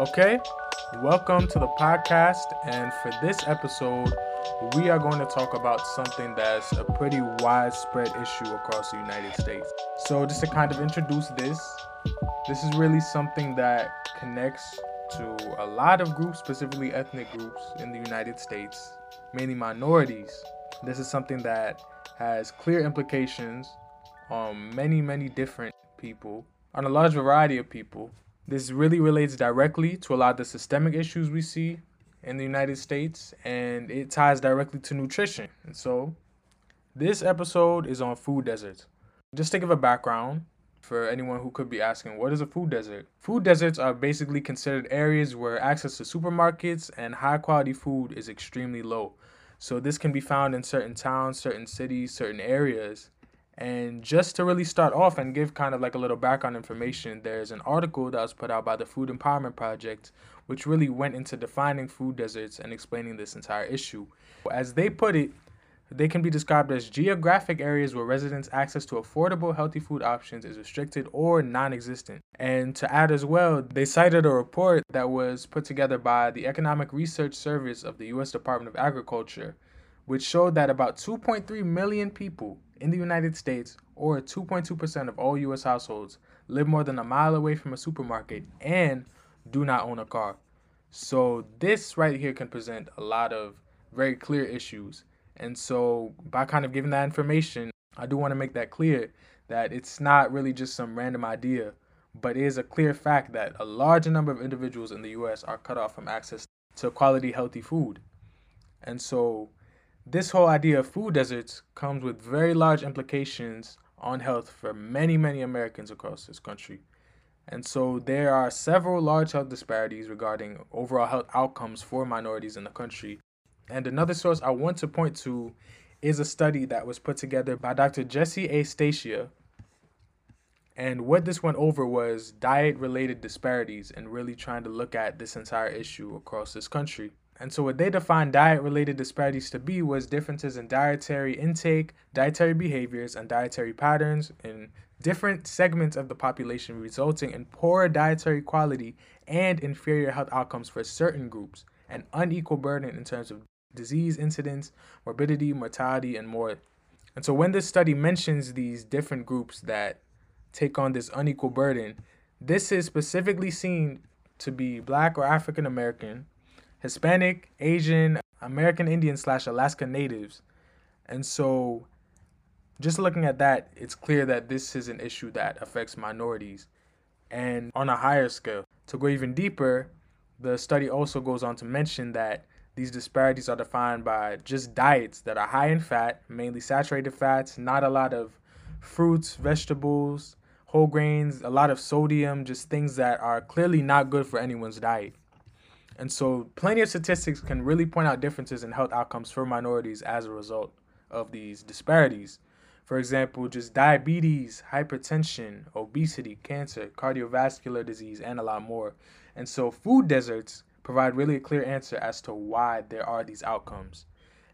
Okay, welcome to the podcast. And for this episode, we are going to talk about something that's a pretty widespread issue across the United States. So, just to kind of introduce this, this is really something that connects to a lot of groups, specifically ethnic groups in the United States, mainly minorities. This is something that has clear implications on many, many different people, on a large variety of people. This really relates directly to a lot of the systemic issues we see in the United States, and it ties directly to nutrition. And so, this episode is on food deserts. Just to give a background, for anyone who could be asking, what is a food desert? Food deserts are basically considered areas where access to supermarkets and high quality food is extremely low. So, this can be found in certain towns, certain cities, certain areas. And just to really start off and give kind of like a little background information, there's an article that was put out by the Food Empowerment Project, which really went into defining food deserts and explaining this entire issue. As they put it, they can be described as geographic areas where residents' access to affordable, healthy food options is restricted or non existent. And to add as well, they cited a report that was put together by the Economic Research Service of the U.S. Department of Agriculture, which showed that about 2.3 million people in the United States, or 2.2% of all U.S. households, live more than a mile away from a supermarket and do not own a car. So, this right here can present a lot of very clear issues and so, by kind of giving that information, I do want to make that clear that it's not really just some random idea, but it is a clear fact that a large number of individuals in the US are cut off from access to quality, healthy food. And so, this whole idea of food deserts comes with very large implications on health for many, many Americans across this country. And so there are several large health disparities regarding overall health outcomes for minorities in the country and another source I want to point to is a study that was put together by Dr. Jesse A. Stacia. And what this went over was diet related disparities and really trying to look at this entire issue across this country. And so, what they defined diet related disparities to be was differences in dietary intake, dietary behaviors, and dietary patterns in different segments of the population, resulting in poor dietary quality and inferior health outcomes for certain groups, and unequal burden in terms of disease incidence, morbidity, mortality, and more. And so when this study mentions these different groups that take on this unequal burden, this is specifically seen to be black or African American, Hispanic, Asian, American Indian slash Alaska Natives. And so just looking at that, it's clear that this is an issue that affects minorities. And on a higher scale, to go even deeper, the study also goes on to mention that these disparities are defined by just diets that are high in fat, mainly saturated fats, not a lot of fruits, vegetables, whole grains, a lot of sodium, just things that are clearly not good for anyone's diet. And so, plenty of statistics can really point out differences in health outcomes for minorities as a result of these disparities. For example, just diabetes, hypertension, obesity, cancer, cardiovascular disease, and a lot more. And so, food deserts provide really a clear answer as to why there are these outcomes.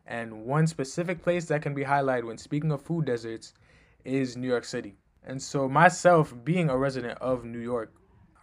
And one specific place that can be highlighted when speaking of food deserts is New York City. And so, myself being a resident of New York,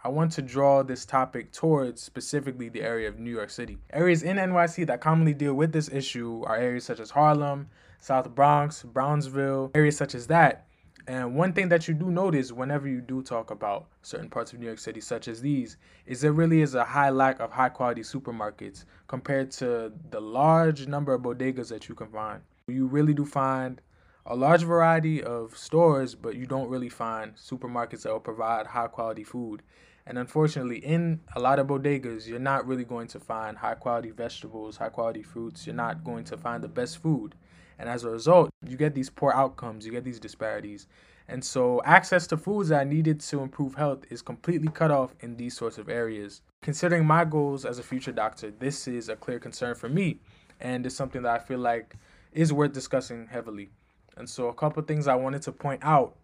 I want to draw this topic towards specifically the area of New York City. Areas in NYC that commonly deal with this issue are areas such as Harlem, South Bronx, Brownsville, areas such as that. And one thing that you do notice whenever you do talk about certain parts of New York City, such as these, is there really is a high lack of high quality supermarkets compared to the large number of bodegas that you can find. You really do find a large variety of stores, but you don't really find supermarkets that will provide high quality food. And unfortunately, in a lot of bodegas, you're not really going to find high quality vegetables, high quality fruits. You're not going to find the best food. And as a result, you get these poor outcomes, you get these disparities. And so, access to foods that are needed to improve health is completely cut off in these sorts of areas. Considering my goals as a future doctor, this is a clear concern for me, and it's something that I feel like is worth discussing heavily. And so, a couple things I wanted to point out,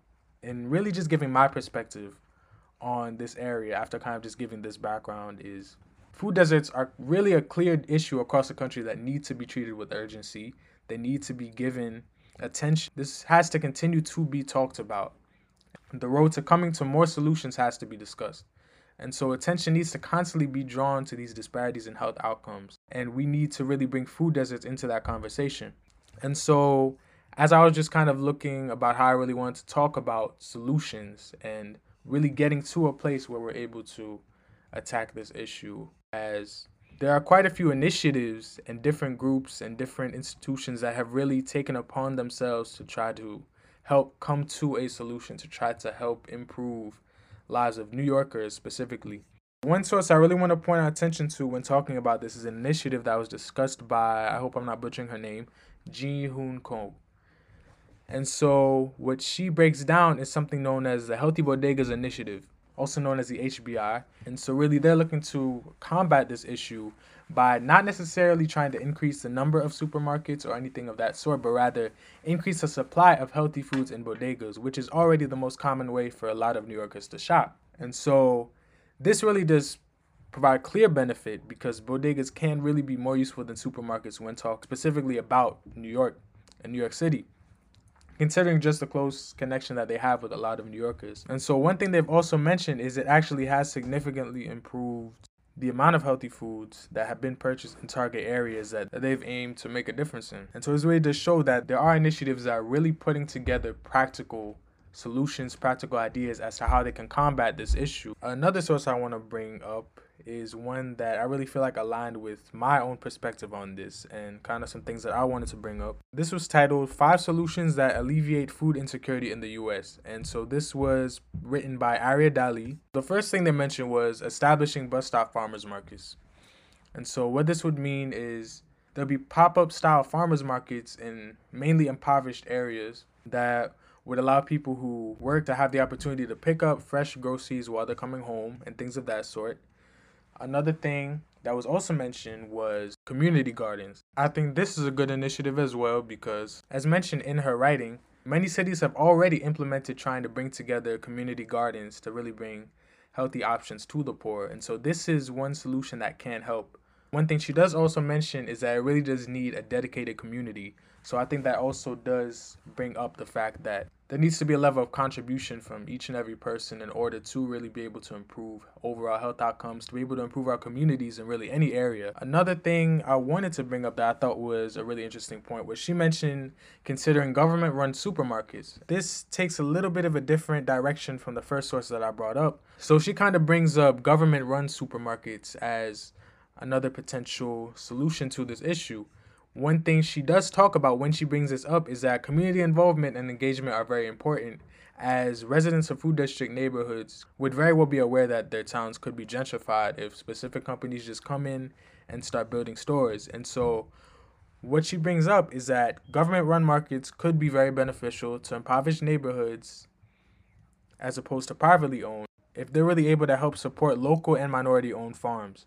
and really just giving my perspective on this area after kind of just giving this background is food deserts are really a clear issue across the country that need to be treated with urgency they need to be given attention. This has to continue to be talked about. The road to coming to more solutions has to be discussed. And so attention needs to constantly be drawn to these disparities in health outcomes. And we need to really bring food deserts into that conversation. And so as I was just kind of looking about how I really wanted to talk about solutions and really getting to a place where we're able to attack this issue as there are quite a few initiatives and different groups and different institutions that have really taken upon themselves to try to help come to a solution to try to help improve lives of New Yorkers specifically. One source I really want to point our attention to when talking about this is an initiative that was discussed by, I hope I'm not butchering her name, Ji Hoon Ko. And so, what she breaks down is something known as the Healthy Bodegas Initiative, also known as the HBI. And so, really, they're looking to combat this issue by not necessarily trying to increase the number of supermarkets or anything of that sort, but rather increase the supply of healthy foods in bodegas, which is already the most common way for a lot of New Yorkers to shop. And so, this really does provide clear benefit because bodegas can really be more useful than supermarkets when talk specifically about New York and New York City considering just the close connection that they have with a lot of New Yorkers. And so, one thing they've also mentioned is it actually has significantly improved the amount of healthy foods that have been purchased in target areas that, that they've aimed to make a difference in. And so, it's really to show that there are initiatives that are really putting together practical solutions, practical ideas as to how they can combat this issue. Another source I want to bring up is one that I really feel like aligned with my own perspective on this and kind of some things that I wanted to bring up. This was titled Five Solutions That Alleviate Food Insecurity in the US. And so this was written by Arya Dali. The first thing they mentioned was establishing bus stop farmers markets. And so what this would mean is there'll be pop-up style farmers markets in mainly impoverished areas that would allow people who work to have the opportunity to pick up fresh groceries while they're coming home and things of that sort. Another thing that was also mentioned was community gardens. I think this is a good initiative as well because, as mentioned in her writing, many cities have already implemented trying to bring together community gardens to really bring healthy options to the poor. And so, this is one solution that can help. One thing she does also mention is that it really does need a dedicated community. So, I think that also does bring up the fact that there needs to be a level of contribution from each and every person in order to really be able to improve overall health outcomes, to be able to improve our communities in really any area. Another thing I wanted to bring up that I thought was a really interesting point was she mentioned considering government run supermarkets. This takes a little bit of a different direction from the first source that I brought up. So she kind of brings up government run supermarkets as another potential solution to this issue one thing she does talk about when she brings this up is that community involvement and engagement are very important as residents of food desert neighborhoods would very well be aware that their towns could be gentrified if specific companies just come in and start building stores. And so what she brings up is that government run markets could be very beneficial to impoverished neighborhoods as opposed to privately owned if they're really able to help support local and minority owned farms.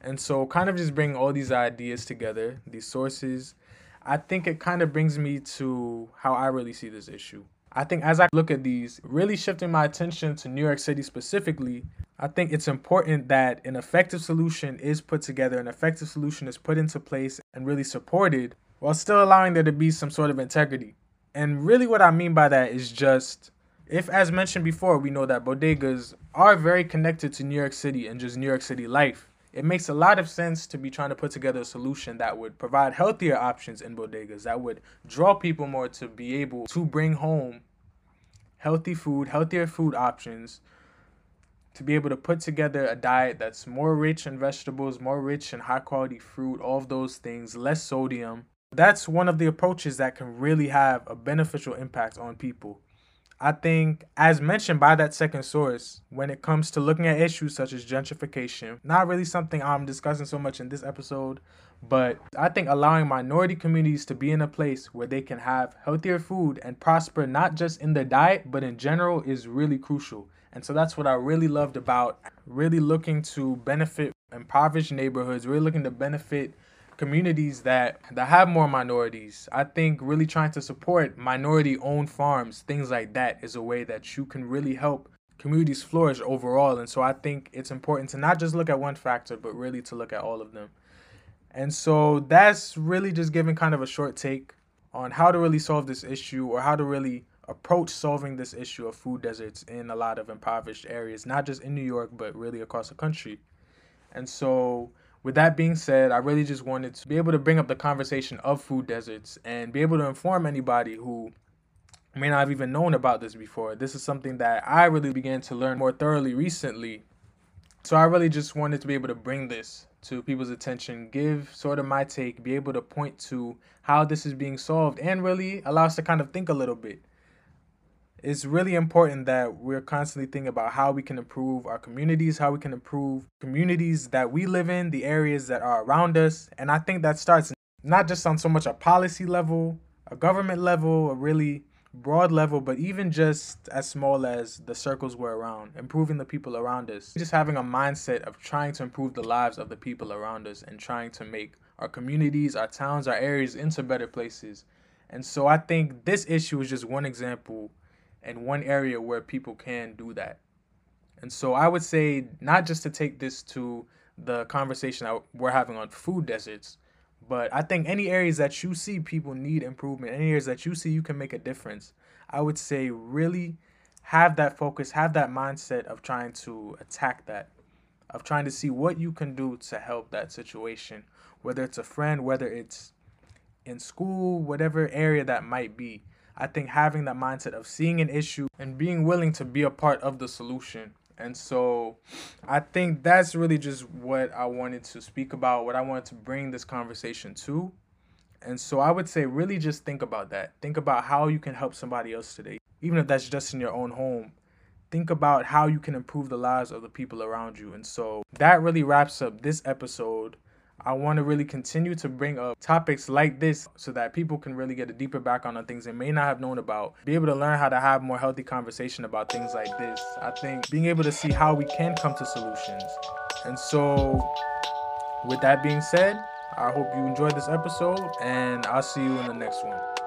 And so, kind of just bring all these ideas together, these sources, I think it kind of brings me to how I really see this issue. I think as I look at these, really shifting my attention to New York City specifically, I think it's important that an effective solution is put together, an effective solution is put into place and really supported while still allowing there to be some sort of integrity. And really, what I mean by that is just if, as mentioned before, we know that bodegas are very connected to New York City and just New York City life it makes a lot of sense to be trying to put together a solution that would provide healthier options in bodegas, that would draw people more to be able to bring home healthy food, healthier food options, to be able to put together a diet that's more rich in vegetables, more rich in high quality fruit, all of those things, less sodium. That's one of the approaches that can really have a beneficial impact on people. I think, as mentioned by that second source, when it comes to looking at issues such as gentrification, not really something I'm discussing so much in this episode, but I think allowing minority communities to be in a place where they can have healthier food and prosper not just in their diet, but in general is really crucial. And so that's what I really loved about really looking to benefit impoverished neighborhoods, really looking to benefit communities that that have more minorities. I think really trying to support minority owned farms, things like that is a way that you can really help communities flourish overall. And so I think it's important to not just look at one factor, but really to look at all of them. And so that's really just giving kind of a short take on how to really solve this issue or how to really approach solving this issue of food deserts in a lot of impoverished areas, not just in New York, but really across the country. And so, with that being said, I really just wanted to be able to bring up the conversation of food deserts and be able to inform anybody who may not have even known about this before. This is something that I really began to learn more thoroughly recently. So I really just wanted to be able to bring this to people's attention, give sort of my take, be able to point to how this is being solved, and really allow us to kind of think a little bit. It's really important that we're constantly thinking about how we can improve our communities, how we can improve communities that we live in, the areas that are around us. And I think that starts not just on so much a policy level, a government level, a really broad level, but even just as small as the circles we're around, improving the people around us. Just having a mindset of trying to improve the lives of the people around us and trying to make our communities, our towns, our areas into better places. And so I think this issue is just one example and one area where people can do that. And so I would say not just to take this to the conversation that we're having on food deserts, but I think any areas that you see people need improvement, any areas that you see you can make a difference, I would say really have that focus, have that mindset of trying to attack that, of trying to see what you can do to help that situation, whether it's a friend, whether it's in school, whatever area that might be. I think having that mindset of seeing an issue and being willing to be a part of the solution and so I think that's really just what I wanted to speak about, what I wanted to bring this conversation to. And so I would say, really just think about that. Think about how you can help somebody else today, even if that's just in your own home. Think about how you can improve the lives of the people around you. And so that really wraps up this episode I want to really continue to bring up topics like this so that people can really get a deeper background on things they may not have known about, be able to learn how to have more healthy conversation about things like this. I think being able to see how we can come to solutions. And so, with that being said, I hope you enjoyed this episode, and I'll see you in the next one.